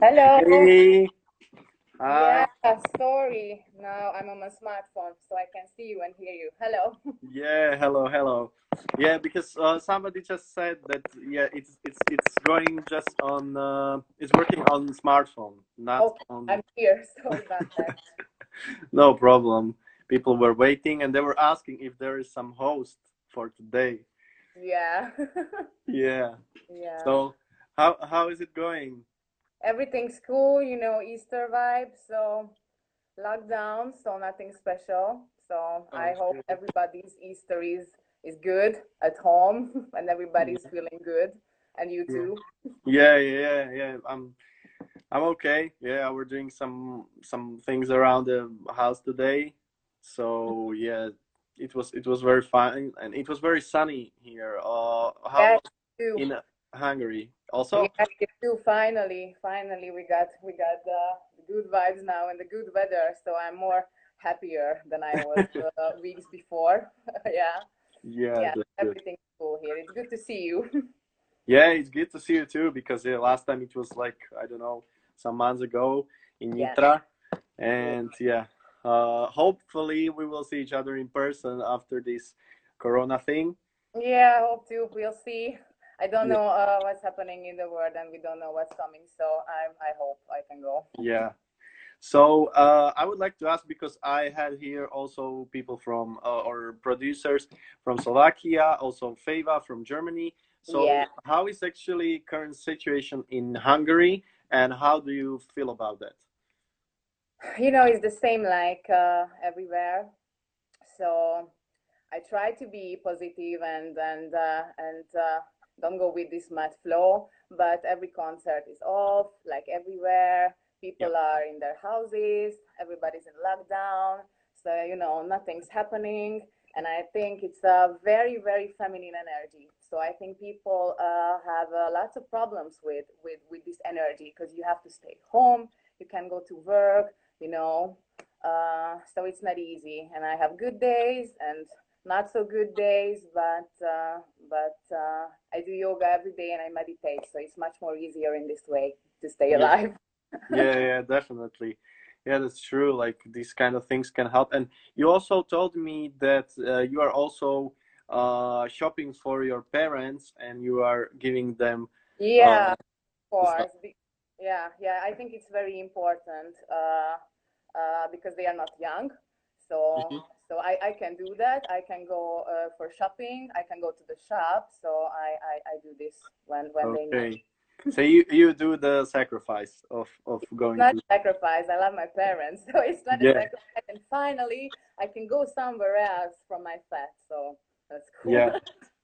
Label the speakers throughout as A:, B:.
A: Hello.
B: Hey. Hi.
A: Yeah, sorry. Now I'm on my smartphone, so I can see you and hear you. Hello.
B: Yeah, hello, hello. Yeah, because uh, somebody just said that yeah, it's it's it's going just on uh, it's working on smartphone, not
A: Okay,
B: on
A: I'm here. Sorry about that.
B: no problem. People were waiting and they were asking if there is some host for today.
A: Yeah.
B: Yeah.
A: Yeah.
B: So how how is it going?
A: Everything's cool, you know, Easter vibe. so lockdown, so nothing special. So I hope
B: Okay.
A: everybody's Easter is is good at home and everybody's feeling good. And you too.
B: Yeah, yeah, yeah, yeah. I'm I'm okay. Yeah, we're doing some some things around the house today. So yeah, it was it was very fun and it was very sunny here. Uh, how
A: Yeah, too.
B: in Hungary? Also?
A: Yeah, you. Finally, finally, we got we got the good vibes now and the good weather. So I'm more happier than I was uh, weeks before. yeah,
B: Yeah,
A: yeah, everything's cool here. It's good to see you.
B: Yeah, it's good to see you too because yeah, last time it was like I don't know some months ago in
A: Yeah.
B: Nitra, and yeah, uh, hopefully we will see each other in person after this Corona thing.
A: Yeah, I hope to. We'll see. I don't know uh, what's happening in the world, and we don't know what's coming. So I'm. I hope I can go.
B: Yeah. So uh, I would like to ask because I had here also people from uh, or producers from Slovakia, also Feva from Germany. So
A: Yeah.
B: how is actually current situation in Hungary, and how do you feel about that?
A: You know, it's the same like uh, everywhere. So I try to be positive and and uh, and uh, don't go with this mad flow. But every concert is off, like everywhere. People are in their houses. Everybody's in lockdown. So you know, nothing's happening. And I think it's a very very feminine energy. So I think people uh, have uh, lots of problems with with with this energy because you have to stay home. You can go to work. You know, uh, so it's not easy. And I have good days and not so good days, but uh, but uh, I do yoga every day and I meditate, so it's much more easier in this way to stay alive.
B: Yeah, yeah, definitely. Yeah, that's true. Like these kind of things can help. And you also told me that uh, you are also uh, shopping for your parents and you are giving them
A: Yeah,
B: uh,
A: of
B: stuff.
A: course. Yeah, yeah. I think it's very important uh, uh, because they are not young. So
B: Mhm.
A: so I, I can do that. I can go uh, for shopping. I can go to the shop. So I, I, I do this when when they need.
B: Okay. So you you do the sacrifice of of going
A: not
B: to
A: sacrifice. I love my parents, so it's not a
B: Yeah.
A: sacrifice. And finally, I can go somewhere else from my flat. So that's cool.
B: Yeah.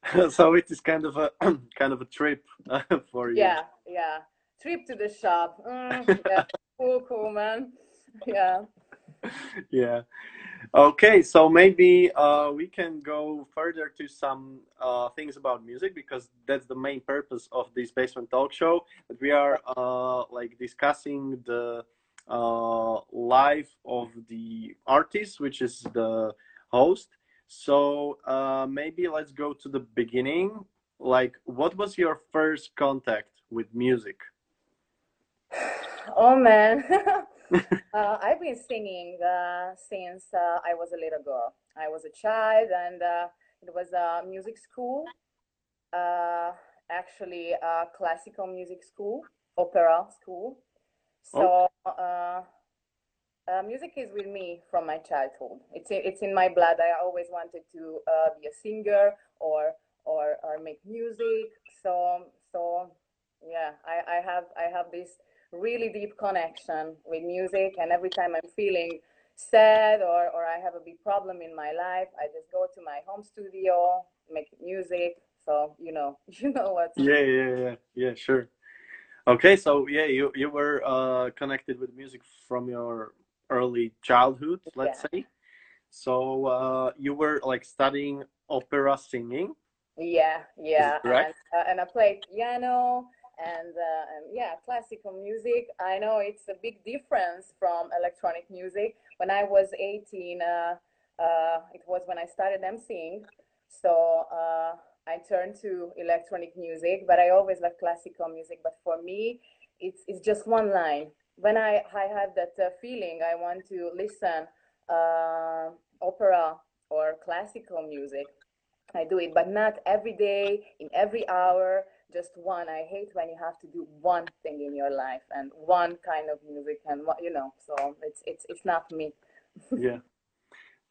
B: So it is kind of a kind of a trip for you.
A: yeah, yeah. Trip to the shop. Mm, yeah, cool, cool, man. Yeah.
B: Yeah. Okay, so maybe uh, we can go further to some uh, things about music because that's the main purpose of this basement talk show. That we are uh, like discussing the uh, life of the artist, which is the host. So uh, maybe let's go to the beginning. Like, what was your first contact with music?
A: Oh man. uh, I've been singing uh, since uh, I was a little girl. I was a child, and uh, it was a music school. Uh, actually, a classical music school, opera school.
B: Oh,
A: So uh, uh, music is with me from my childhood. It's in, it's in my blood. I always wanted to uh, be a singer or or or make music. So so yeah, I, I have I have this really deep connection with music, and every time I'm feeling sad or or I have a big problem in my life, I just go to my home studio, make music. So you know you know what.
B: yeah, yeah, yeah, yeah, sure. Okay, so yeah, you you were uh, connected with music from your early childhood, let's
A: Yeah.
B: say. So uh, you were like studying opera singing,
A: Yeah, yeah, and uh, and I played piano and uh, and yeah, classical music. I know it's a big difference from electronic music. When I was 18, uh, uh, it was when I started emceeing, so uh, I turned to electronic music. But I always loved classical music. But for me, it's it's just one line. When I I have that uh, feeling, I want to listen uh, opera or classical music. I do it, but not every day, in every hour, just one. I hate when you have to do one thing in your life and one kind of music, and you know. So it's it's it's not me.
B: yeah,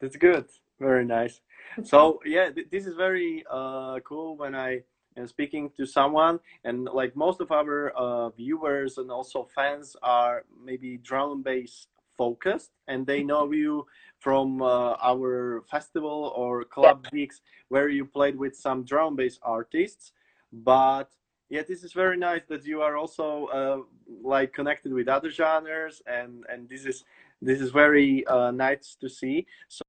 B: that's good. Very nice. So yeah, th this is very uh, cool when I am speaking to someone, and like most of our uh, viewers and also fans are maybe drum and bass focused, and they know you from uh, our festival or club gigs where you played with some drum bass artists. But yeah, this is very nice that you are also uh, like connected with other genres, and and this is this is very uh, nice to see. So,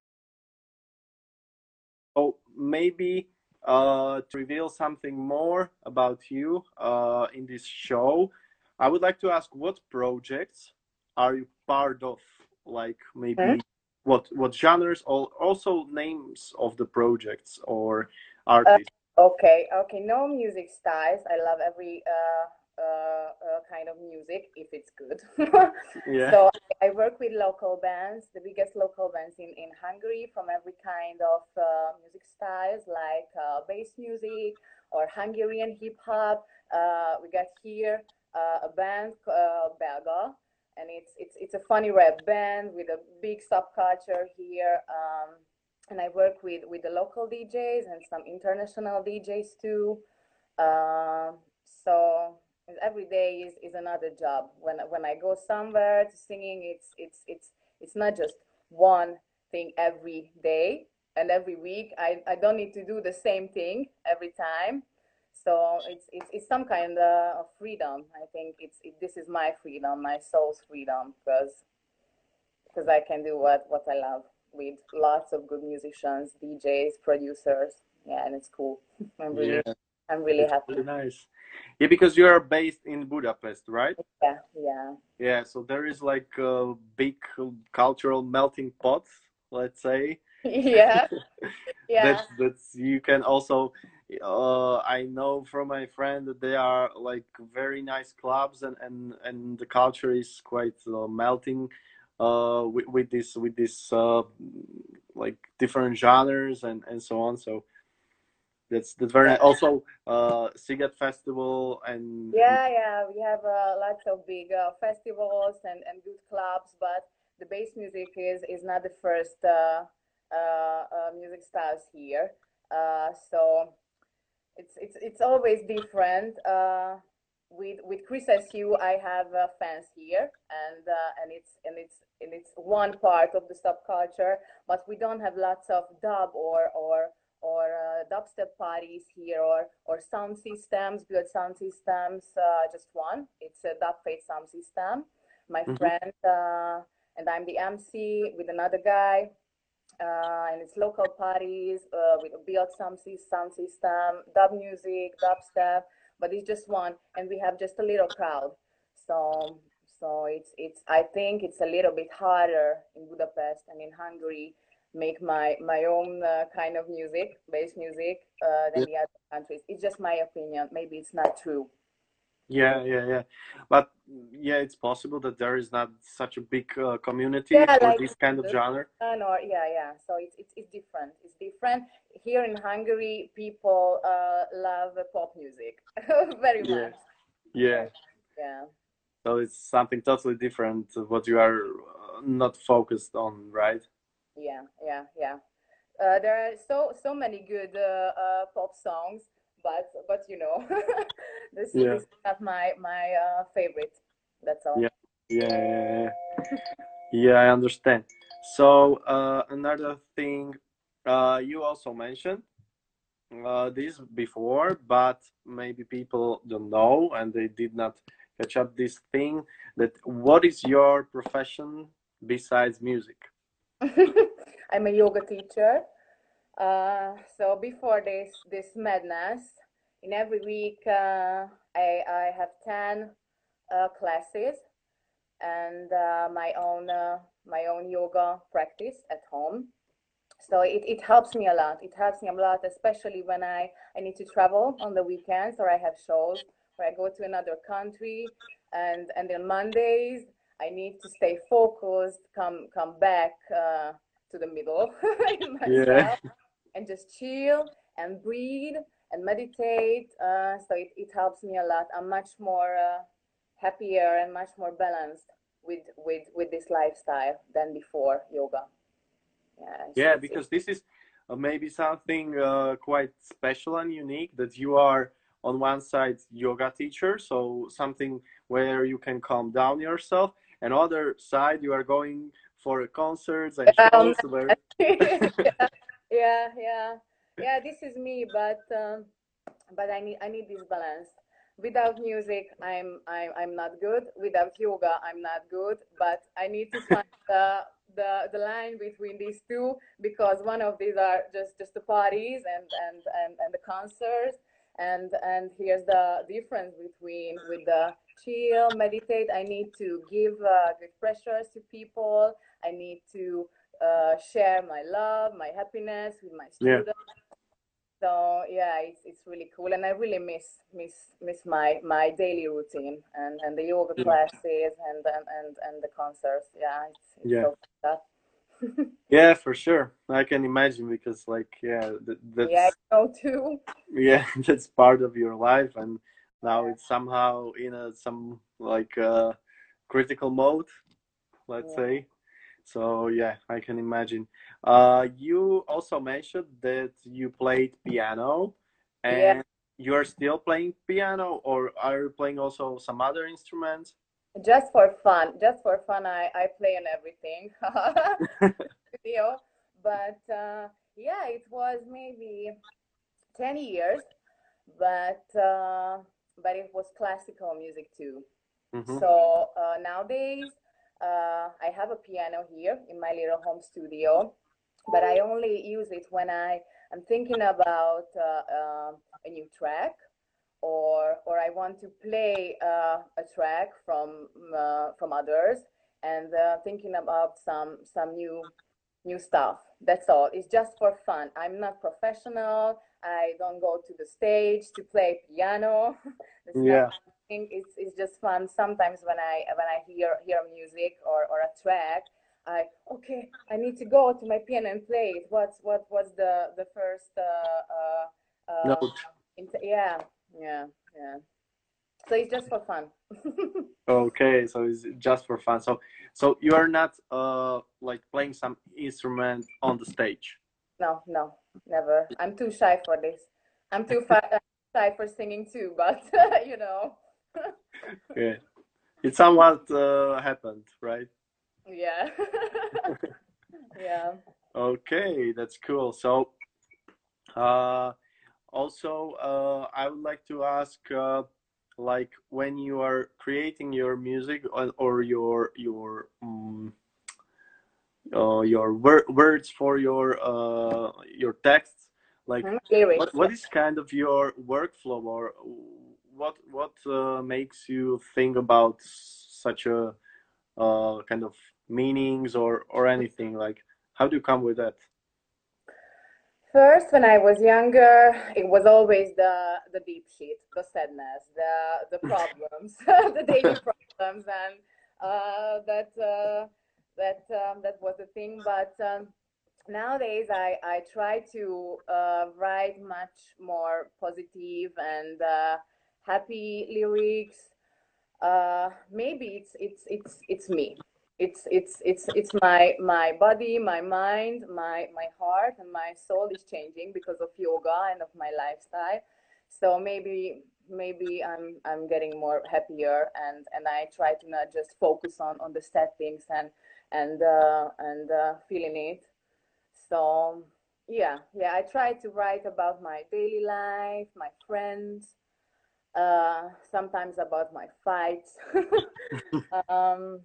B: so maybe uh, to reveal something more about you uh, in this show, I would like to ask what projects are you part of? Like maybe. -hmm what what genres or also names of the projects or artists
A: uh, okay okay no music styles i love every uh, uh, uh kind of music if it's good yeah. so I, work with local bands the biggest local bands in, in hungary from every kind of uh, music styles like uh, bass music or hungarian hip-hop we got here a band uh, belga and it's it's it's a funny rap band with a big subculture here. Um, and I work with with the local DJs and some international DJs too. Uh, so every day is, is another job. When when I go somewhere to singing, it's it's it's it's not just one thing every day and every week. I, I don't need to do the same thing every time so it's, it's, it's some kind of freedom i think it's it, this is my freedom my soul's freedom because because i can do what what i love with lots of good musicians djs producers. Yeah and it's cool. I'm really yeah. i'm really
B: it's
A: happy.
B: really nice. Yeah because you are based in budapest right?
A: Yeah yeah.
B: Yeah so there is like a big cultural melting pot let's say.
A: Yeah. Yeah.
B: That's that's you can also uh, I know from my friend that they are like very nice clubs and and and the culture is quite uh, melting uh, with, with this with this uh, like different genres and and so on. So that's that's very nice. also uh Sziget festival and
A: yeah yeah we have uh, lots of big uh, festivals and and good clubs but the bass music is is not the first uh, uh, uh music styles here uh so it's it's it's always different. With with Chris SU, I have uh, fans here, and uh, and it's and it's and it's one part of the subculture, but we don't have lots of dub or or or uh, dubstep parties here or or sound systems, build sound systems. Uh, just one. It's a dub face sound system. My mm-hmm. friend uh, and I'm the MC with another guy uh, and it's local parties uh, with some sound system, dub music, dubstep, but it's just one, and we have just a little crowd. So, so it's it's. I think it's a little bit harder in Budapest and in Hungary make my my own uh, kind of music, bass music, uh, than yeah. the other countries. It's just my opinion. Maybe it's not true.
B: Yeah, yeah, yeah. But yeah, it's possible that there is not such a big uh, community yeah, for like this kind of genre.
A: Or yeah, yeah. So it's, it's it's different. It's different here in Hungary. People uh, love pop music very
B: yeah.
A: much.
B: Yeah.
A: Yeah.
B: So it's something totally different. What you are uh, not focused on, right?
A: Yeah, yeah, yeah. Uh, there are so so many good uh, uh, pop songs but but you know, this, yeah. is not my my uh, favorite. That's all.
B: Yeah, yeah, yeah. I understand. So uh, another thing, uh, you also mentioned uh, this before, but maybe people don't know and they did not catch up this thing. That what is your profession besides music?
A: I'm a yoga teacher. Uh, so before this this madness, in every week uh, I, I have 10 uh, classes and uh, my own uh, my own yoga practice at home. So it, it helps me a lot. It helps me a lot especially when I, I need to travel on the weekends or I have shows or I go to another country and and on Mondays I need to stay focused, come come back uh, to the middle myself, yeah. And just chill and breathe and meditate. Uh, so it, it helps me a lot. I'm much more uh, happier and much more balanced with with with this lifestyle than before yoga.
B: Yeah, yeah because this is uh, maybe something uh, quite special and unique that you are on one side yoga teacher, so something where you can calm down yourself, and other side you are going for concerts and shows um, where.
A: yeah, yeah, yeah, yeah. This is me, but um, but I need I need this balance. Without music i'm i'm i'm not good. Without yoga i'm not good. But i need to find the the the line between these two because one of these are just just the parties and and and, and the concerts. And and here's the difference between with the chill meditate. I need to give uh, good pressures to people. I need to uh, share my love my happiness with my students. Yeah so yeah it's, it's really cool and i really miss miss miss my my daily routine and and the yoga yeah. classes and, and and and the concerts. Yeah it's, it's
B: yeah. so yeah for sure. I can imagine because like yeah that's
A: yeah I too.
B: Yeah that's part of your life and now it's somehow in a some like uh critical mode let's yeah. say so yeah i can imagine uh, you also mentioned that you played piano and yeah. you're still playing piano or are you playing also some other instruments?
A: Just for fun. Just for fun, I, I play on everything. Video. but uh, yeah, it was maybe 10 years, but uh, but it was classical music too. Mm-hmm. So uh, nowadays, uh, I have a piano here in my little home studio but I only use it when I am thinking about uh, uh, a new track or or I want to play uh, a track from uh, from others and thinking about some some new new stuff. That's all. It's just for fun. I'm not professional. I don't go to the stage to play piano.
B: yeah.
A: It's, it's just fun. Sometimes when I when I hear hear music or, or a track, I okay, I need to go to my piano and play it. What's what was the the first uh, uh, uh, note? yeah, yeah, yeah. So it's just for fun.
B: okay, so it's just for fun. So so you are not uh like playing some instrument on the stage.
A: No, no, never. I'm too shy for this. I'm too shy for singing too, but you know.
B: Yeah, it somewhat uh, happened, right?
A: Yeah. yeah.
B: Okay, that's cool. So, uh, also, uh, I would like to ask, uh, like, when you are creating your music or, or your your um, uh, your wor- words for your uh, your texts, like,
A: mm-hmm.
B: what, what is kind of your workflow or what what uh, makes you think about such a uh, kind of meanings or or anything? Like how do you come with that?
A: First when i was younger it was always the the deep shit the sadness the the problems the daily problems and uh, that uh, that um, that was the thing. But um, nowadays i i try to uh, write much more positive and uh, happy lyrics. Uh, maybe it's it's it's it's me. It's it's it's it's my my body my mind my my heart and my soul is changing because of yoga and of my lifestyle. So maybe maybe i'm i'm getting more happier and and i try to not just focus on on the sad things and and uh, and uh, feeling it. So yeah yeah i try to write about my daily life my friends uh, sometimes about my fights. Um,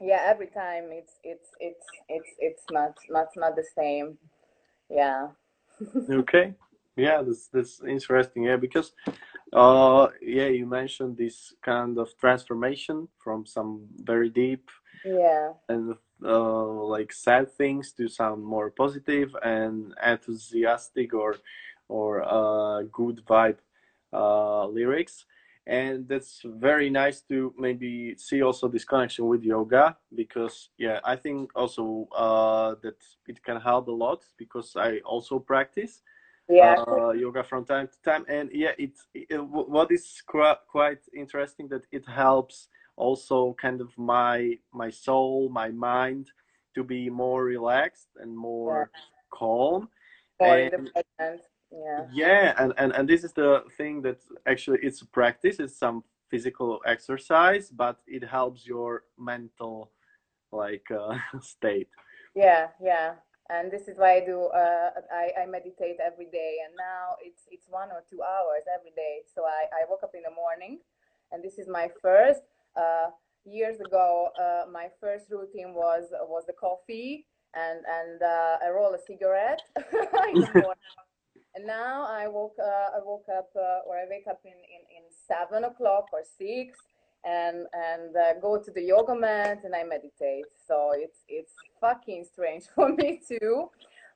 A: yeah every time it's it's it's it's it's not not not the same. Yeah.
B: Okay. Yeah that's that's interesting. Yeah because uh yeah you mentioned this kind of transformation from some very deep
A: yeah.
B: and uh like sad things to sound more positive and enthusiastic or or uh good vibe uh lyrics. And that's very nice to maybe see also this connection with yoga because yeah i think also uh, that it can help a lot because i also practice
A: yeah.
B: uh, yoga from time to time. And yeah it, it what is quite, quite interesting that it helps also kind of my my soul my mind to be more relaxed and more
A: yeah.
B: calm. And,
A: yeah
B: yeah and, and and this is the thing that actually it's a practice it's some physical exercise but it helps your mental like uh, state
A: yeah yeah and this is why I do. Uh, I, I meditate every day, and now it's it's one or two hours every day. So I, I woke up in the morning, and this is my first. Uh, years ago, uh, my first routine was was the coffee and and uh, I roll a cigarette in the morning. And now I woke uh, I woke up uh, or I wake up in, in, in seven o'clock or six and and uh, go to the yoga mat and I meditate. So it's it's fucking strange for me too,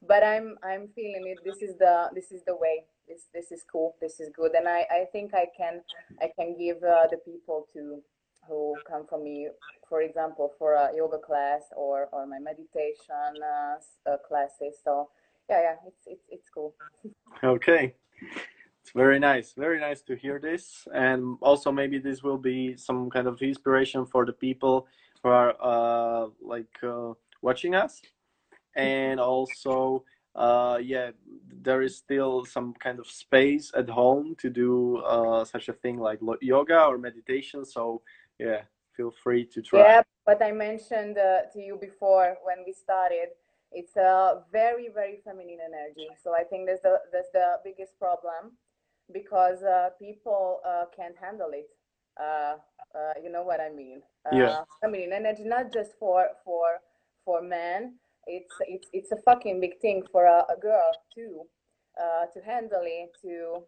A: but I'm I'm feeling it. This is the this is the way. This this is cool. This is good, and I I think I can I can give uh, the people to who come for me, for example, for a yoga class or or my meditation uh, uh classes. So yeah, yeah, it's it's it's cool.
B: okay. It's very nice very nice to hear this. And also maybe this will be some kind of inspiration for the people who are uh, like uh, watching us. And also uh, yeah there is still some kind of space at home to do uh, such a thing like yoga or meditation. So yeah feel free to try.
A: Yeah but i mentioned uh, to you before when we started it's a very very feminine energy so i think that's the that's the biggest problem because uh, people uh, can't handle it. Uh, uh you know what I mean?
B: yeah.
A: I mean, and it's not just for for for men. It's it's it's a fucking big thing for a, a girl too, uh, to handle it, to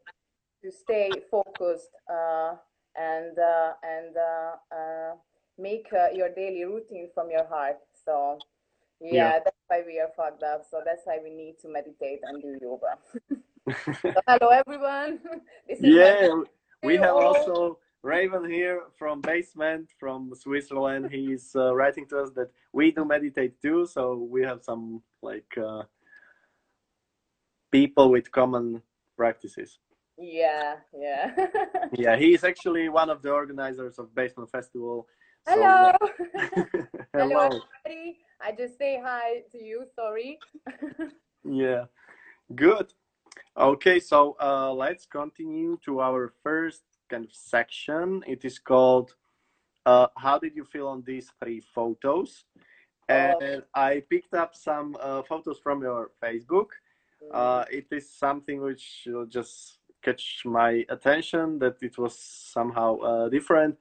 A: to stay focused uh, and and make your daily routine from your heart. So. Yeah, yeah, that's why we are fucked up. So that's why we need to meditate and do yoga. so, hello, everyone.
B: yeah, we have also Raven here from Basement from Switzerland. He's uh, writing to us that we do meditate too, so we have some like uh, people with common practices.
A: Yeah, yeah.
B: yeah, he is actually one of the organizers of Basement Festival.
A: So, Hello. Hello, everybody. I just say hi to you. Sorry.
B: yeah, good. Okay, so uh, let's continue to our first kind of section. It is called uh, How Did You Feel on These Three Photos? And I picked up some uh, photos from your Facebook. Uh, it is something which just catch my attention that it was somehow uh, different.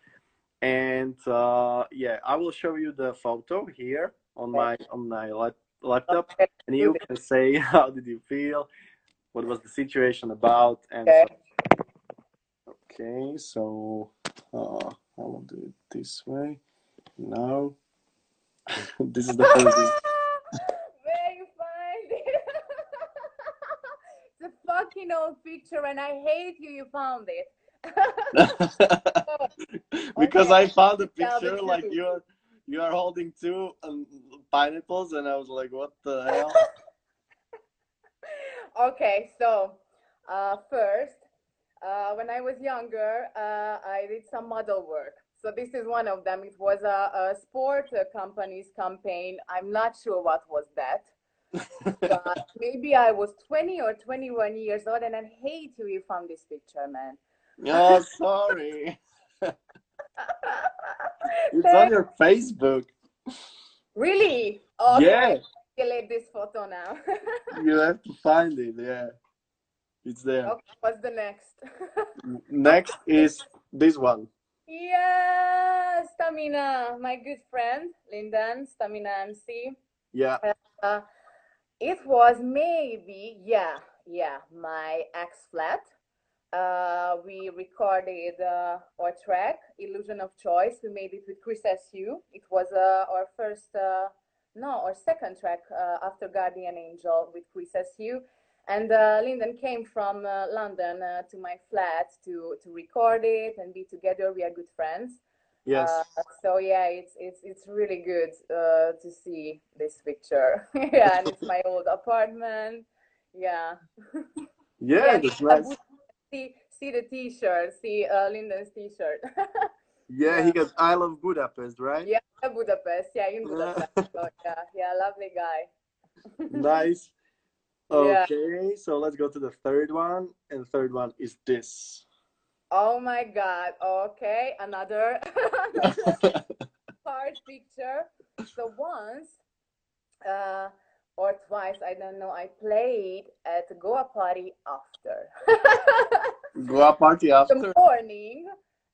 B: And uh, yeah, I will show you the photo here on my on my laptop, and you can say how did you feel? What was the situation about? And okay, so, okay, so uh, I will do it this way. Now this is the first
A: where you find it? It's a fucking old picture and I hate you you found it.
B: Because okay. I found a picture like you're you are holding two um, pineapples and I was like what the hell
A: Okay, so uh, first, uh, when I was younger, uh, I did some model work. So this is one of them. It was a, a sport company's campaign. I'm not sure what was that. but maybe I was 20 or 21 years old, and I hate you. You found this picture, man.
B: Oh, sorry. it's on your Facebook.
A: Really?
B: Oh, yeah
A: delete this photo now.
B: you have to find it, yeah. It's there.
A: Okay, what's the next?
B: next is this one.
A: Yeah, Stamina, my good friend, Lyndon, Stamina MC.
B: Yeah.
A: Uh, it was maybe, yeah, yeah, my X flat. Uh, we recorded uh, our track, Illusion of Choice. We made it with Chris SU. It was uh, our first uh, no, our second track uh, after Guardian Angel with Chris SU. and uh, Lyndon came from uh, London uh, to my flat to to record it and be together. We are good friends.
B: Yes.
A: Uh, so yeah, it's it's it's really good uh, to see this picture. yeah, and it's my old apartment. Yeah.
B: Yeah, that's nice.
A: See see the T-shirt. See uh, Lyndon's T-shirt.
B: Yeah, he got I love Budapest, right?
A: yeah, Budapest. Yeah, in Budapest. so, yeah, yeah, lovely guy.
B: Nice.
A: Yeah.
B: Okay, so let's go to the third one, and the third one is this.
A: Oh my God. Okay, another card picture. So once uh, or twice, I don't know, I played at Goa party after.
B: Goa party after.
A: the morning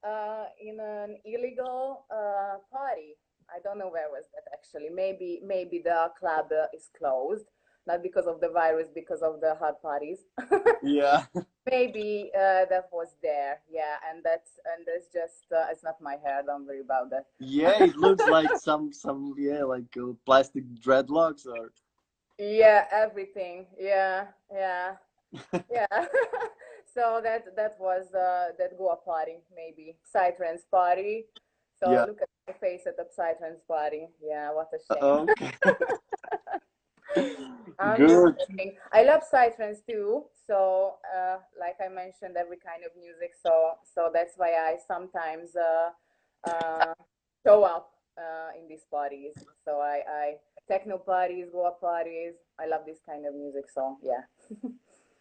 A: uh, in an illegal uh, party. I don't know where was that actually. Maybe maybe the club uh, is closed, not because of the virus, because of the hard parties.
B: Yeah.
A: maybe uh, that was there. Yeah, and that's and that's just uh, it's not my hair. Don't worry about that.
B: Yeah, it looks like some some yeah like uh, plastic dreadlocks or
A: Yeah, everything. Yeah, yeah, yeah. so that that was uh, that Goa party maybe Psytrance party. So
B: Yeah.
A: look at my face at the Psytrance party. Yeah, what a shame.
B: okay. Good.
A: I love psytrance too. So, uh, like I mentioned, every kind of music. So, so that's why I sometimes uh, uh, show up uh, in these parties. So I, I techno parties, Goa parties. I love this kind of music. So yeah.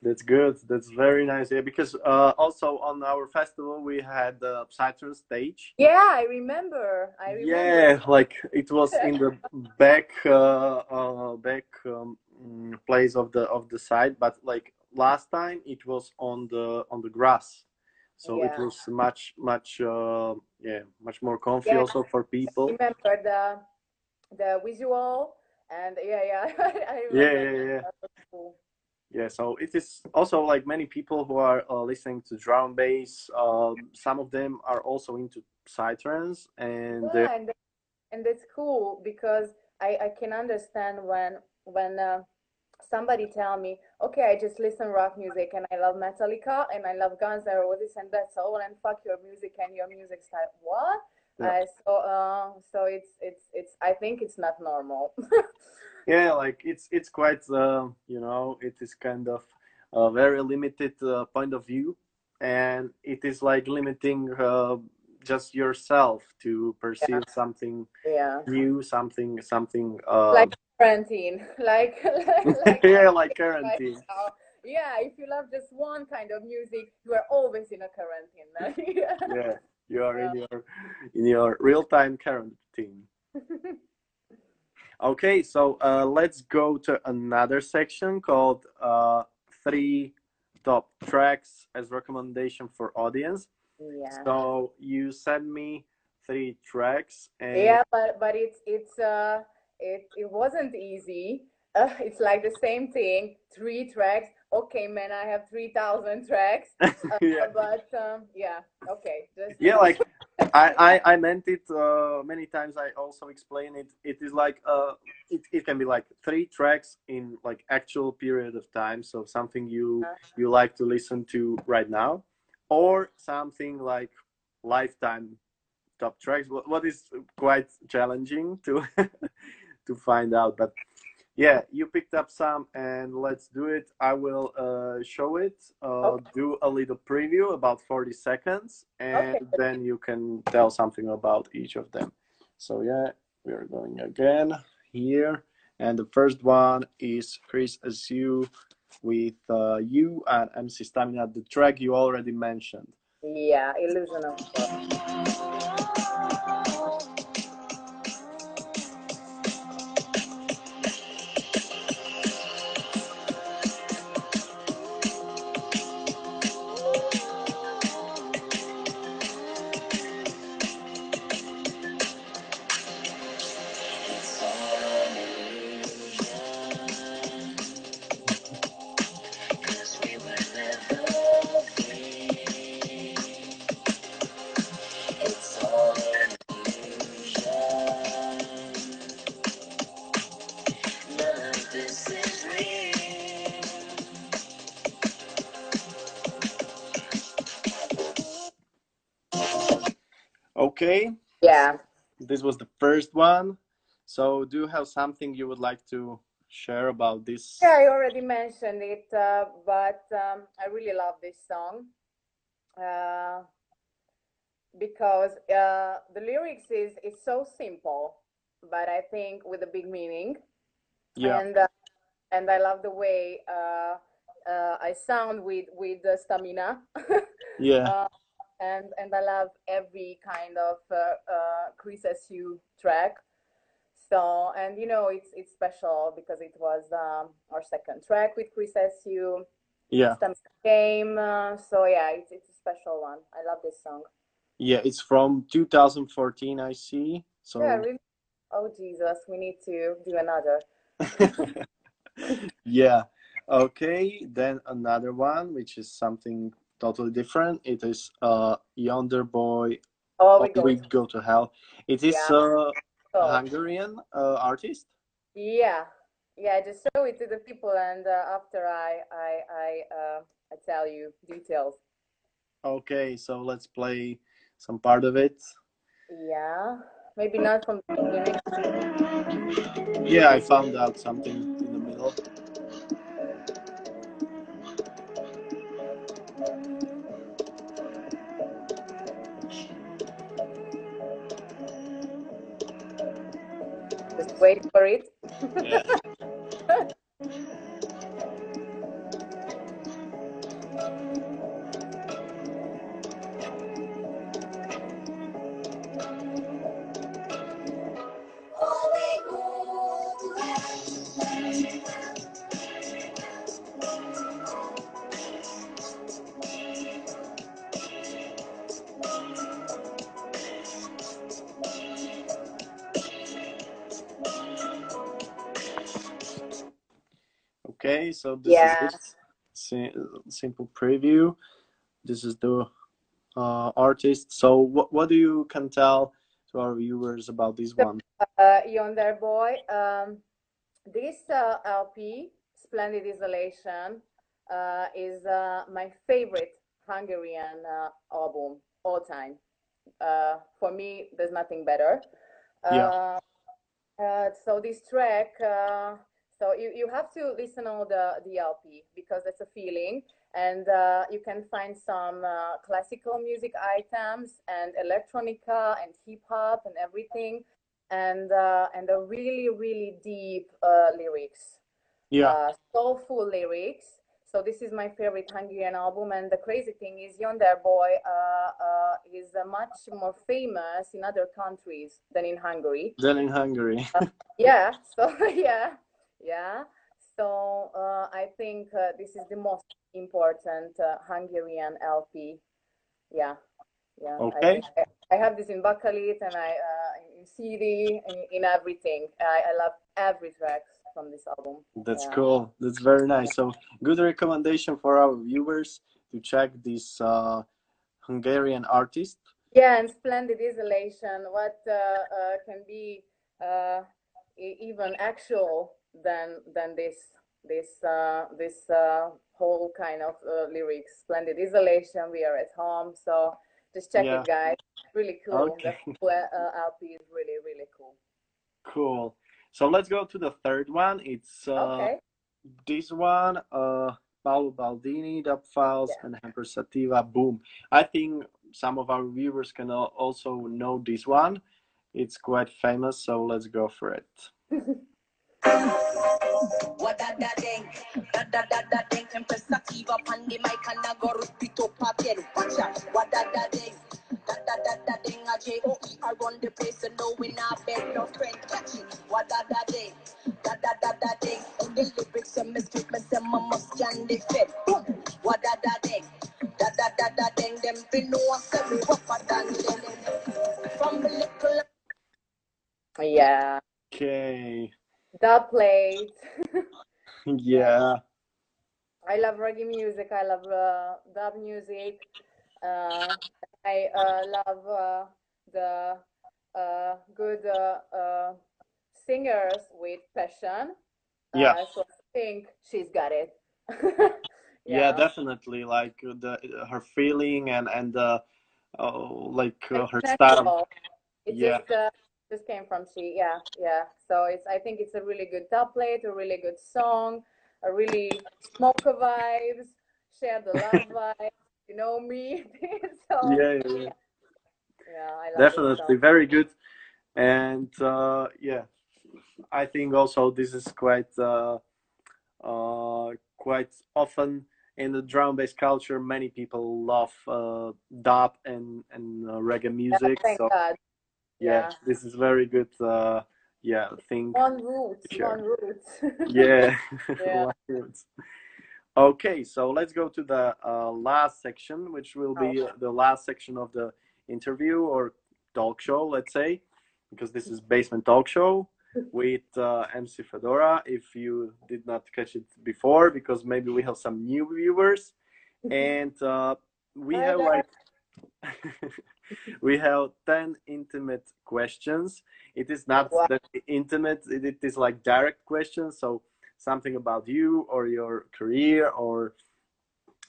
B: That's good. That's very nice. Yeah, because uh, also on our festival we had the Saturn stage.
A: Yeah, I remember. I remember.
B: Yeah, like it was in the back uh, uh, back um, mm, place of the of the site, but like last time it was on the on the grass, so it was much much uh, yeah much more comfy
A: Yeah.
B: also for people.
A: remember the the visual and yeah, yeah. I.
B: Yeah, yeah, yeah.
A: Cool.
B: Yeah, so it is also like many people who are uh, listening to drum bass. Um, some of them are also into psytrance, and
A: Yeah, and and that's cool because I I can understand when when uh, somebody tell me, okay, I just listen rock music and I love Metallica and I love Guns N' Roses and that's all and fuck your music and your music style. What?
B: Yeah.
A: Uh, so uh, so it's it's it's I think it's not normal.
B: yeah like it's it's quite uh, you know it is kind of a very limited uh, point of view and it is like limiting uh, just yourself to perceive something
A: yeah.
B: new something something uh,
A: Like quarantine. Like like
B: yeah like quarantine
A: now. Yeah, if you love just one kind of music, you are always in a quarantine. yeah.
B: yeah you are in your in your real-time quarantine okay so uh, let's go to another section called uh, three top tracks as recommendation for audience
A: yeah.
B: So you send me three tracks, and
A: Yeah, but but it's it's uh it it wasn't easy. Uh, it's like the same thing. Three tracks. Okay, man, I have three thousand tracks. Uh,
B: yeah,
A: But um, yeah, okay. Just
B: yeah, like I, I I meant it uh, many times. I also explain it. It is like uh, it, it can be like three tracks in like actual period of time. So something you you like to listen to right now, or something like lifetime top tracks. What what is quite challenging to to find out, but yeah you picked up some and let's do it i will uh, show it uh,
A: Okay.
B: do a little preview about 40 seconds and
A: Okay.
B: then you can tell something about each of them so yeah we are going again here and the first one is Chris SU with uh, you and mc stamina the track you already mentioned
A: yeah, illusion of love.
B: This was the first one. So, do you have something you would like to share about this?
A: Yeah, I already mentioned it, uh, but um, I really love this song uh, because uh, the lyrics is is so simple, but I think with a big meaning.
B: Yeah.
A: And uh, and I love the way uh, uh, I sound with with the stamina.
B: Yeah.
A: And and I love every kind of uh, uh, Chris SU track. So and you know it's it's special because it was um, our second track with Chris SU.
B: Yeah.
A: Game. Uh, so yeah, it's it's a special one. I love this song.
B: Yeah. It's from 2014, I see. So,
A: Yeah, really. Oh Jesus, we need to do another.
B: yeah. Okay. Then another one, which is something totally different. It is uh Yonderboi.
A: Oh, we go.
B: We Go to Hell. It is
A: Yeah.
B: uh,
A: So,
B: Hungarian uh, artist.
A: yeah, yeah. I Just show it to the people, and uh, after I I I uh, I tell you details.
B: Okay, so let's play some part of it.
A: Yeah, maybe not from the beginning.
B: Yeah, I found out something in the middle.
A: Wait for it.
B: Yeah. So this
A: Yeah.
B: is it. Simple preview. This is the uh, artist. So, what what do you can tell to our viewers about this one?
A: Uh, Yonderboi. Um, this uh, LP, Splendid Isolation, uh, is uh, my favorite Hungarian uh, album all time. Uh, for me, there's nothing better.
B: Yeah.
A: So this track, uh, so you, you have to listen all the the LP because it's a feeling, and uh, you can find some uh, classical music items and electronica and hip hop and everything, and uh, and a really really deep uh, lyrics,
B: Yeah,
A: uh, soulful lyrics. So this is my favorite Hungarian album, and the crazy thing is, Yonderboi uh, uh, is uh, much more famous in other countries than in Hungary.
B: then in Hungary.
A: Yeah, so yeah, yeah. So uh, I think uh, this is the most important uh, Hungarian LP. Yeah, yeah. I-
B: Okay.
A: I, I have this in Bakelit and I uh, in CD in, in everything. I, I love every track from this album.
B: That's
A: Yeah.
B: cool. That's very nice. So, good recommendation for our viewers to check this uh, Hungarian artist.
A: Yeah, and splendid isolation. What uh, can be even actual than than this this uh, this uh, whole kind of uh, lyrics? Splendid isolation. We are at home, so just check
B: Yeah.
A: it, guys. Really cool.
B: Okay.
A: The uh, LP is really really cool.
B: Cool. So let's go to the third one. It's uh,
A: Okay.
B: this one, uh, Paolo Baldini, Dub Files,
A: Yeah.
B: and Hempress Sativa. Boom. I think some of our viewers can also know this one. It's quite famous, so let's go for it.
C: What da da ding, da da da da ding, Hempress Sativa on the mic and I go repeat up again. Watch out, what da da ding, da da da da ding, a J O E I run the place and no we not beg no friend. Catch it, what da da ding, da da da da ding. In the lyrics and me street, me say my must can defend. Boom, what da da ding, da da da da ding. Them fi know I say me rougher than them. From the little
A: Yeah.
B: Okay.
A: Dub plate.
B: Yeah.
A: I love reggae music. I love uh, dub music. Uh, I uh, love uh, the uh, good uh, uh, singers with passion.
B: Yeah.
A: So I think she's got it.
B: Yeah, definitely. Like the her feeling and and the oh, like uh, her style.
A: natural. It
B: Yeah.
A: just just came from she. Yeah, yeah. So it's I think it's a really good doublet, a really good song, a really smoker vibes, share the love vibes. You know me. so
B: Yeah, yeah, yeah.
A: yeah, I love
B: definitely very good and uh, yeah i think also this is quite uh, uh, quite often in the drum bass culture many people love uh, dub and and uh, reggae music
A: thank
B: so
A: God.
B: Yeah,
A: Yeah.
B: this is very good uh, yeah thing
A: One root,
B: Sure.
A: one root.
B: yeah
A: Yeah.
B: Words. okay so let's go to the uh, last section which will be
A: Okay.
B: the last section of the interview or talk show let's say because this is basement talk show with uh, mc fedora if you did not catch it before because maybe we have some new viewers and uh, we have like we have 10 intimate questions it is not
A: Wow.
B: that intimate it, is like direct questions so something about you or your career or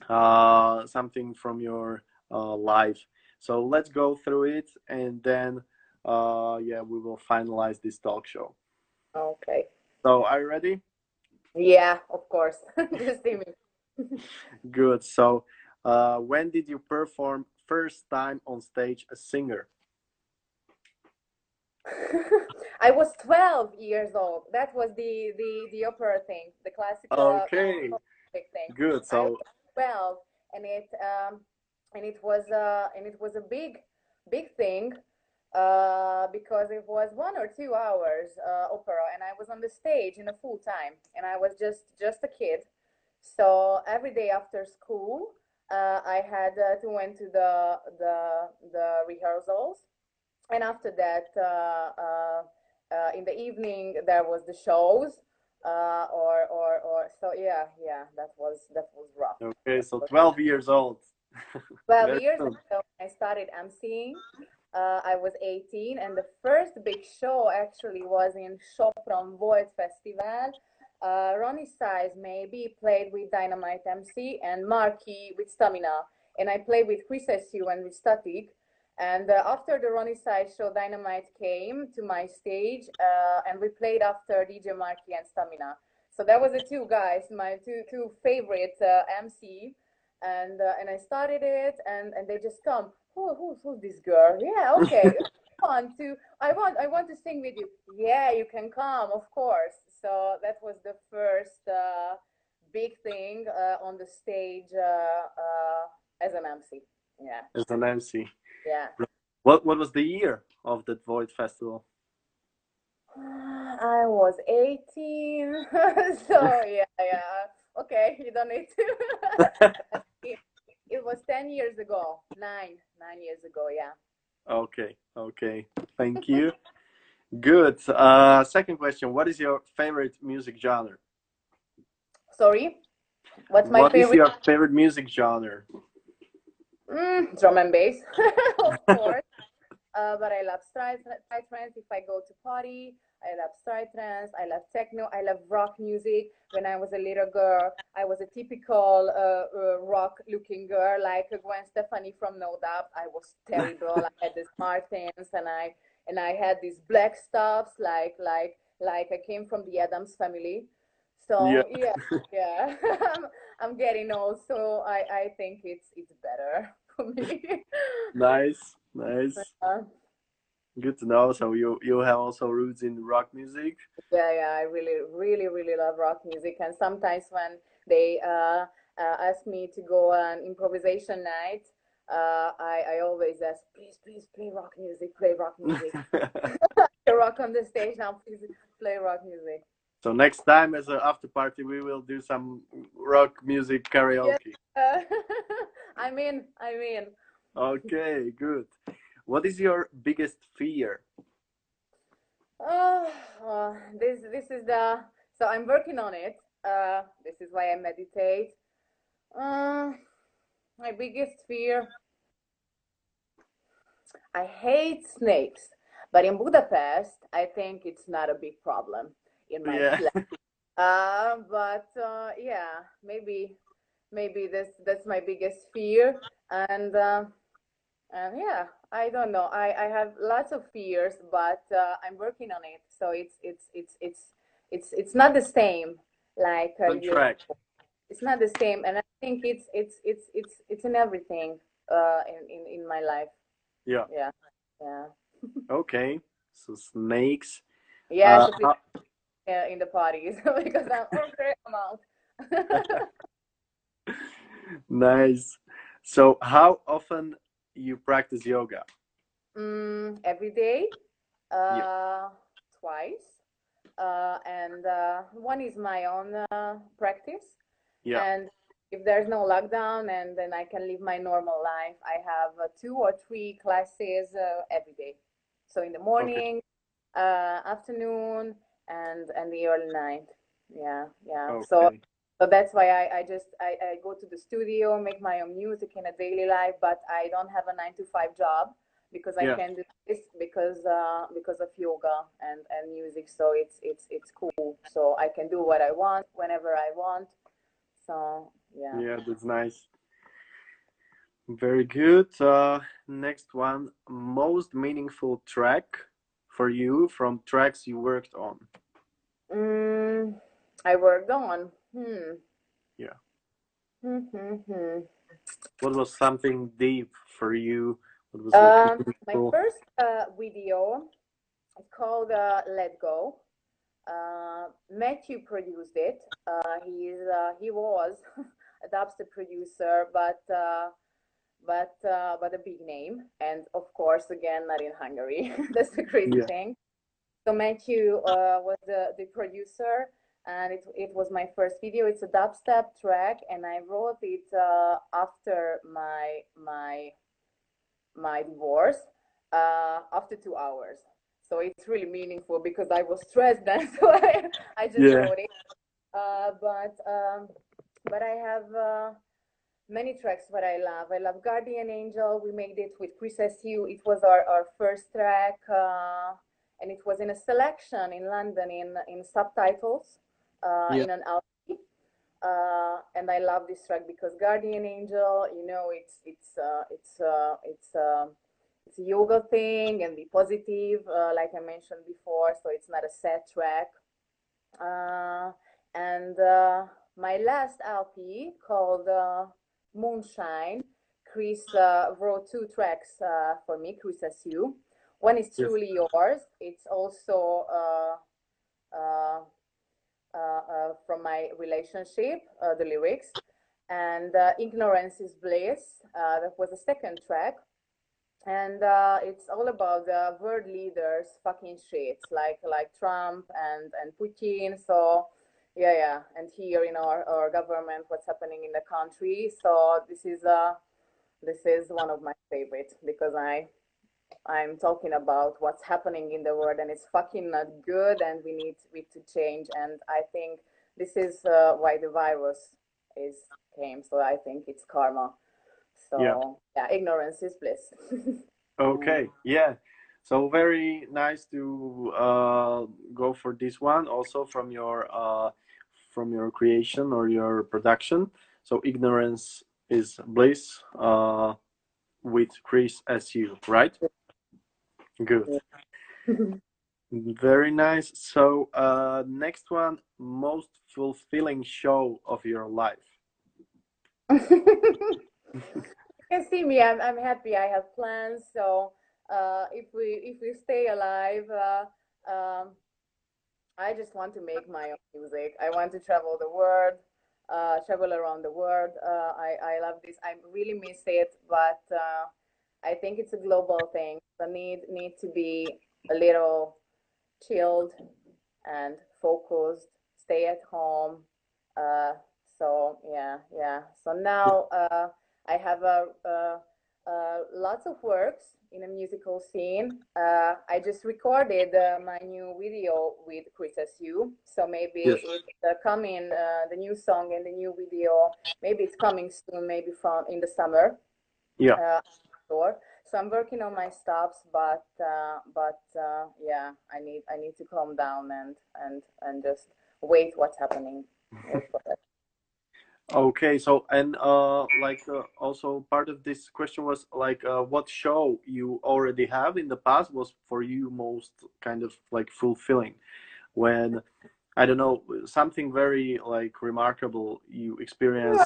B: uh, something from your uh, life so let's go through it and then uh, yeah we will finalize this talk show
A: Okay.
B: so are you ready
A: Yeah, of course. just see me.
B: good so uh, when did you perform first time on stage a singer
A: I was 12 years old. That was the the the opera thing, the classical
B: okay
A: music thing.
B: good so
A: was 12, and it um, and it was uh, and it was a big big thing uh, because it was one or two hours uh, opera, and I was on the stage in a full time, and I was just just a kid. So every day after school, uh, I had uh, to went to the the the rehearsals, and after that, uh, uh, uh, in the evening there was the shows. Uh, or, or, or, so yeah, yeah, that was, that was rough.
B: okay so 12 years old
A: 12 years ago, I started emceeing. Uh, I was 18, and the first big show actually was in Sopron Volt Festival. Uh, Roni Size maybe played with Dynamite MC and Marky with Stamina, and I played with Chris SU and with Static. And uh, after the Roni Size show, Dynamite came to my stage, uh, and we played after DJ Marky and Stamina. So that was the two guys, my two two favorite uh, MC and uh, and I started it, and and they just come. Who who's who's this girl? Yeah, okay. I want to. I want. I want to sing with you. Yeah, you can come, of course. So that was the first uh, big thing uh, on the stage uh, uh, as an MC. Yeah,
B: as an mc
A: yeah.
B: what what was the year of that Volt festival
A: I was 18, so yeah, yeah. Okay, you don't need to. it, it was 10 years ago, nine, nine years ago. Yeah.
B: Okay, okay. Thank you. Good. Uh, second question. What is your favorite music genre?
A: Sorry, what's my
B: What
A: favorite?
B: What is your favorite music genre?
A: Mm, drum and bass, of course. Uh, but I love stride trance. If I go to party, I love psytrance. I love techno. I love rock music. When I was a little girl, I was a typical uh, uh, rock-looking girl, like Gwen Stefani from No Doubt. I was terrible. I had these Martins, and I and I had these black stuffs, like like like I came from the Addams family. So
B: Yeah.
A: yeah, yeah. I'm, I'm getting old, so I I think it's it's better for me.
B: Nice, nice.
A: Uh,
B: Good to know. So you you have also roots in rock music.
A: yeah, yeah. I really, really, really love rock music, and sometimes when they uh, uh, ask me to go on improvisation night, uh, I I always ask, please, please play rock music, play rock music. rock on the stage now, please play rock music.
B: so next time as an after party, we will do some rock music karaoke.
A: Uh, I'm in. I'm in.
B: Okay, good. What is your biggest fear?
A: Oh, well, this this is the so I'm working on it. Uh, this is why I meditate. Uh, my biggest fear. I hate snakes, but in Budapest, I think it's not a big problem in my
B: Yeah.
A: flat. Uh, but uh, yeah, maybe maybe this that's my biggest fear, and uh, and yeah i don't know i i have lots of fears but uh, i'm working on it so it's it's it's it's it's it's not the same like uh,
B: track.
A: it's not the same and i think it's it's it's it's it's in everything uh in in, in my life
B: Yeah.
A: yeah yeah
B: Okay. So snakes.
A: yeah
B: Uh,
A: especially, uh, in the parties because i'm okay i'm out
B: nice. So how often you practice yoga?
A: mm, every day uh twice uh and uh one is my own uh, practice
B: Yeah.
A: And if there's no lockdown, and then I can live my normal life, I have uh, two or three classes uh, every day. So in the morning, uh, afternoon, and and the early night. Yeah, yeah.
B: Okay.
A: so that's why I, I just I, I go to the studio, make my own music in a daily life, but I don't have a nine to five job because I
B: Yeah.
A: can do this because uh, because of yoga and, and music. So it's it's it's cool. So I can do what I want whenever I want. So yeah.
B: Yeah, that's nice. Very good. Uh, next one, most meaningful track for you from tracks you worked on.
A: Mm, I worked on. Hmm.
B: Yeah.
A: Hmm, hmm, hmm.
B: What was something deep for you? What was
A: Um, my first uh, video is called uh, "Let Go." Uh, Matthew produced it. Uh, he is uh, he was a dubstep producer, but uh, but uh, but a big name, and of course, again, not in Hungary. That's the crazy
B: Yeah.
A: thing. So Matthew uh, was the, the producer, and it, it was my first video. It's a dubstep track, and I wrote it uh, after my my my divorce, uh, after two hours. So it's really meaningful because I was stressed then, so I, I just
B: Yeah.
A: wrote it. Uh, but um, but I have uh, many tracks that I love. I love Guardian Angel. We made it with Chris SU. It was our, our first track, uh, and it was in a selection in London in in subtitles
B: Yeah.
A: in an LP. Uh, and I love this track because Guardian Angel, you know, it's it's uh, it's uh, it's uh, it's a yoga thing and be positive, uh, like I mentioned before. So it's not a sad track. Uh, and uh, my last LP called uh, Moonshine, Chris uh, wrote two tracks uh, for me, Chris SU. One is
B: Yes.
A: Truly Yours. It's also uh, uh, uh, uh, from my relationship, uh, the lyrics. And uh, Ignorance is Bliss. Uh, that was the second track. And uh, it's all about the world leaders fucking shit, like like Trump and, and Putin. So yeah, yeah. And here in our, our government, what's happening in the country. So this is uh this is one of my favorite because I I'm talking about what's happening in the world and it's fucking not good and we need we to change and I think this is uh, why the virus is came so I think it's karma so
B: Yeah.
A: yeah, ignorance is bliss
B: Okay, yeah. So very nice to uh, go for this one also from your uh, from your creation or your production. So ignorance is bliss uh, with Chris SU, right? Good. Very nice. So uh, next one, most fulfilling show of your life.
A: you can see me I'm, I'm happy I have plans so uh, if we if we stay alive uh, um, I just want to make my own music I want to travel the world uh, travel around the world uh, I, I love this I really miss it but uh, I think it's a global thing so need need to be a little chilled and focused stay at home uh, so yeah yeah so now uh, I have a, uh uh, lots of works in a musical scene. Uh, I just recorded uh, my new video with Chris SU, so maybe
B: Yes.
A: it's uh, coming uh, the new song and the new video. Maybe it's coming soon, maybe from in the summer.
B: Yeah.
A: Sure. So I'm working on my stops, but uh, but uh, yeah, I need I need to calm down and and and just wait what's happening. Wait for it.
B: Okay, so and uh, like uh, also part of this question was like uh, what show you already have in the past was for you most kind of like fulfilling when I don't know something very like remarkable you experience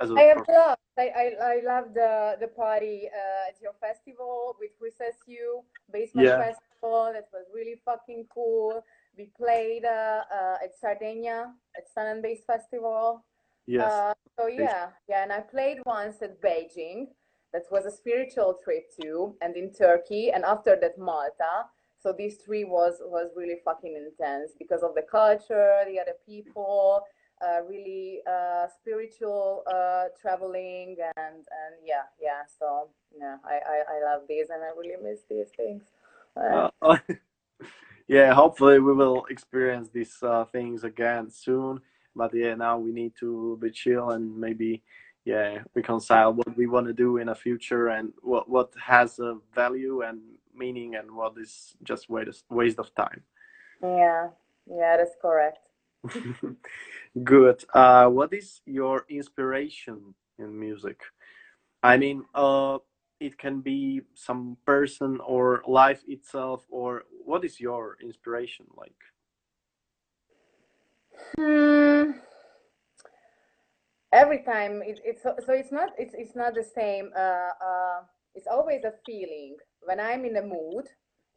B: as a
A: I have loved. I, I, I love the the party uh, at your festival with Chris SU Basement
B: Yeah.
A: Festival. That was really fucking cool. We played uh, uh, at Sardinia at Sun and Bass Festival.
B: Yes.
A: Uh, so yeah, yeah, and I played once at Beijing. That was a spiritual trip too, and in Turkey, and after that Malta. So these three was was really fucking intense because of the culture, the other people, uh, really uh, spiritual uh, traveling, and and yeah, yeah. So yeah, I, I I love these, and I really miss these things. Uh,
B: Uh, yeah, hopefully we will experience these uh, things again soon. But yeah, now we need to be chill and maybe yeah reconcile what we want to do in the future and what what has a value and meaning and what is just waste waste of time.
A: yeah, yeah, that's correct.
B: Good. Uh, what is your inspiration in music? I mean, uh, it can be some person or life itself, or what is your inspiration like?
A: Hmm. every time it, it's so it's not it's it's not the same uh, uh, it's always a feeling when i'm in a mood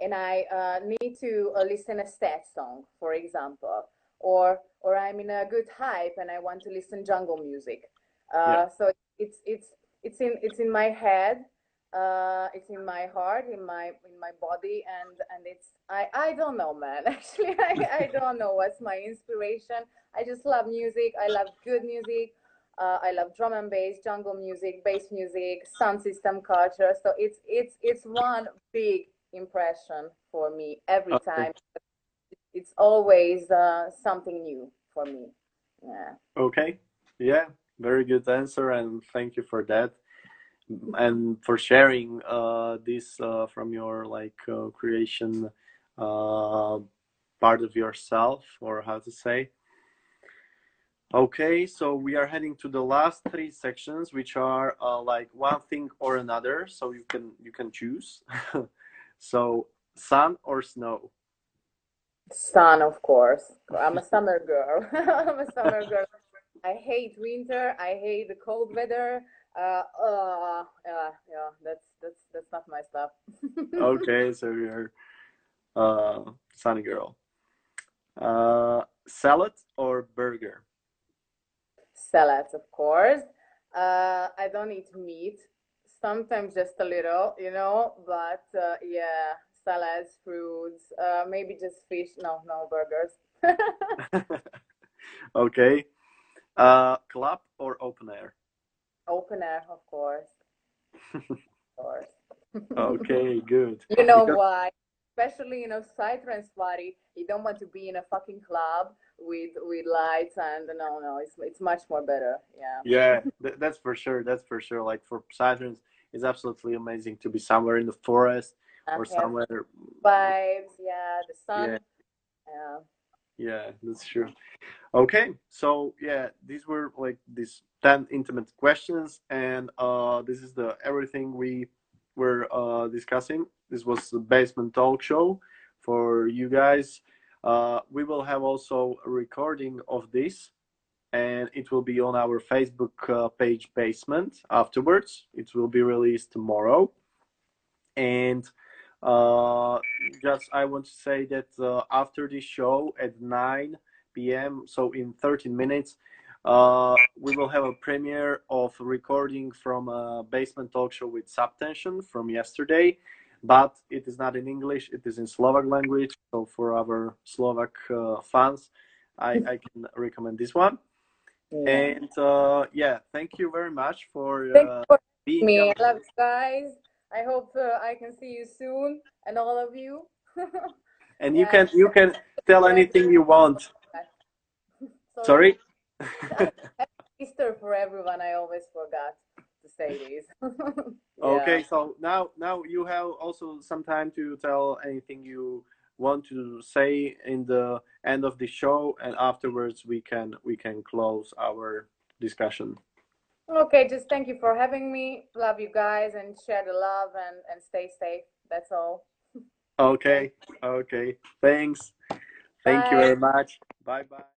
A: and i uh, need to uh, listen a sad song for example or or i'm in a good hype and i want to listen jungle music
B: Yeah.
A: uh, so it's it's it's in it's in my head uh, it's in my heart in my in my body and and it's i i don't know man actually i i don't know what's my inspiration I just love music. I love good music. Uh, I love drum and bass, jungle music, bass music, sound system culture. So it's it's it's one big impression for me every
B: Okay.
A: time. It's always uh, something new for me. Yeah.
B: Okay. Yeah. Very good answer, and thank you for that, and for sharing uh, this uh, from your like uh, creation uh, part of yourself, or how to say. Okay, so we are heading to the last three sections, which are uh, like one thing or another. So you can you can choose. so sun or snow.
A: Sun, of course. I'm a summer girl. I'm a summer girl. I hate winter. I hate the cold weather. Uh, uh, yeah, yeah. That's that's that's not my stuff.
B: Okay, so you're uh, sunny girl. Uh, salad or burger.
A: Salad, of course. Uh, I don't eat meat. Sometimes just a little, you know. But uh, yeah, salads, fruits, uh, maybe just fish. No, no burgers.
B: okay. Uh, club or open air.
A: Open air, of course. Of course.
B: Okay, good.
A: You know
B: Because-
A: why? Especially, you know, psytrance party. You don't want to be in a fucking club with with lights and no, no. It's it's much more better. Yeah.
B: Yeah, th- that's for sure. That's for sure. Like for psytrance, it's absolutely amazing to be somewhere in the forest or somewhere.
A: vibes. Yeah, the sun.
B: Yeah.
A: Yeah.
B: Yeah, that's true. Okay, so yeah, these were like these 10 intimate questions, and uh, this is the everything we were uh, discussing. This was the basement talk show for you guys. Uh, we will have also a recording of this, and it will be on our Facebook uh, page, Basement. Afterwards, it will be released tomorrow, and uh, just I want to say that uh, after this show at 9 p.m., so in 13 minutes, uh, we will have a premiere of recording from a basement talk show with subtension from yesterday, but it is not in English, it is in Slovak language. So for our Slovak uh, fans, I, I can recommend this one.
A: yeah.
B: And uh, yeah, thank you very much for
A: for
B: being
A: me. I love you guys. I hope uh, I can see you soon and all of you.
B: and you can you can tell anything you want.
A: So,
B: Sorry.
A: Easter for everyone. I always forgot to say this. Yeah.
B: Okay, so now now you have also some time to tell anything you want to say in the end of the show, and afterwards we can we can close our discussion.
A: Okay, just thank you for having me. Love you guys and share the love and, and stay safe. That's all.
B: Okay, okay. Thanks. Thank you very much. Bye bye.